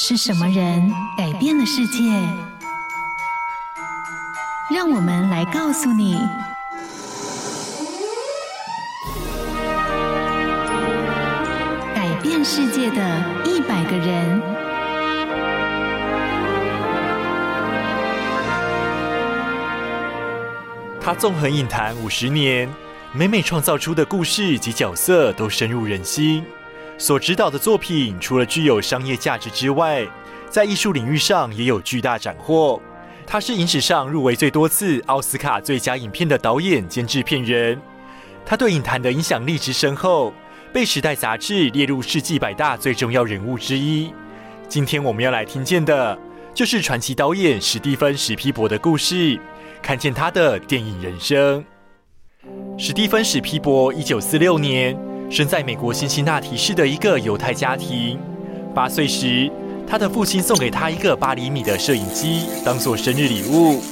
是什么人改变了世界？让我们来告诉你：改变世界的一百个人。他纵横影坛五十年，每每创造出的故事及角色都深入人心。所指导的作品，除了具有商业价值之外，在艺术领域上也有巨大斩获。他是影史上入围最多次奥斯卡最佳影片的导演兼制片人。他对影坛的影响力之深厚，被《时代》杂志列入世纪百大最重要人物之一。今天我们要来听见的，就是传奇导演史蒂芬·史皮博的故事，看见他的电影人生。史蒂芬·史皮博，一九四六年。生在美国辛辛那提市的一个犹太家庭。八岁时，他的父亲送给他一个八厘米的摄影机，当做生日礼物。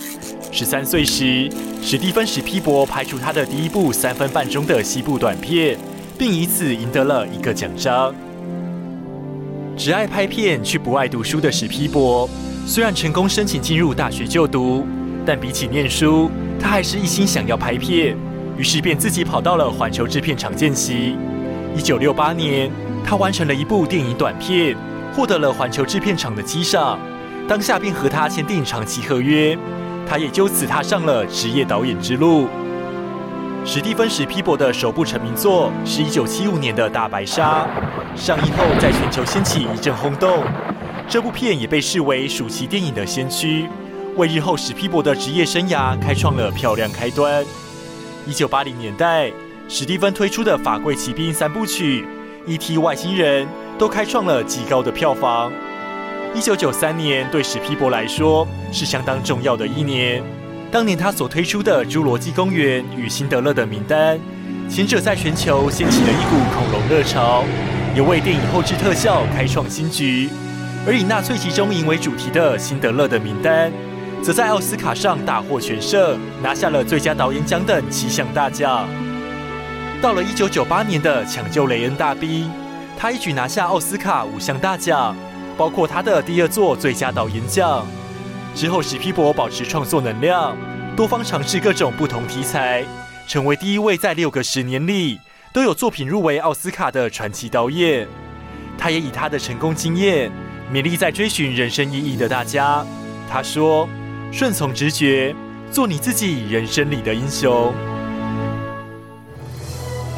十三岁时，史蒂芬·史皮博拍出他的第一部三分半钟的西部短片，并以此赢得了一个奖章。只爱拍片却不爱读书的史皮博，虽然成功申请进入大学就读，但比起念书，他还是一心想要拍片。于是便自己跑到了环球制片厂见习。一九六八年，他完成了一部电影短片，获得了环球制片厂的激赏，当下便和他签订长期合约。他也就此踏上了职业导演之路。史蒂芬·史皮博的首部成名作是一九七五年的《大白鲨》，上映后在全球掀起一阵轰动。这部片也被视为暑期电影的先驱，为日后史皮博的职业生涯开创了漂亮开端。一九八零年代，史蒂芬推出的《法柜奇兵》三部曲、《E.T. 外星人》都开创了极高的票房。一九九三年对史皮博来说是相当重要的一年。当年他所推出的《侏罗纪公园》与《辛德勒的名单》，前者在全球掀起了一股恐龙热潮，也为电影后制特效开创新局。而以纳粹集中营为主题的《辛德勒的名单》，则在奥斯卡上大获全胜，拿下了最佳导演奖等七项大奖。到了一九九八年的《抢救雷恩大兵》，他一举拿下奥斯卡五项大奖，包括他的第二座最佳导演奖。之后，史皮博保持创作能量，多方尝试各种不同题材，成为第一位在六个十年里都有作品入围奥斯卡的传奇导演。他也以他的成功经验，勉励在追寻人生意义的大家。他说。顺从直觉，做你自己人生里的英雄。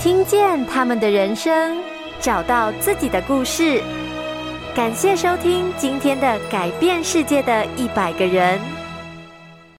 听见他们的人生，找到自己的故事。感谢收听今天的改变世界的一百个人。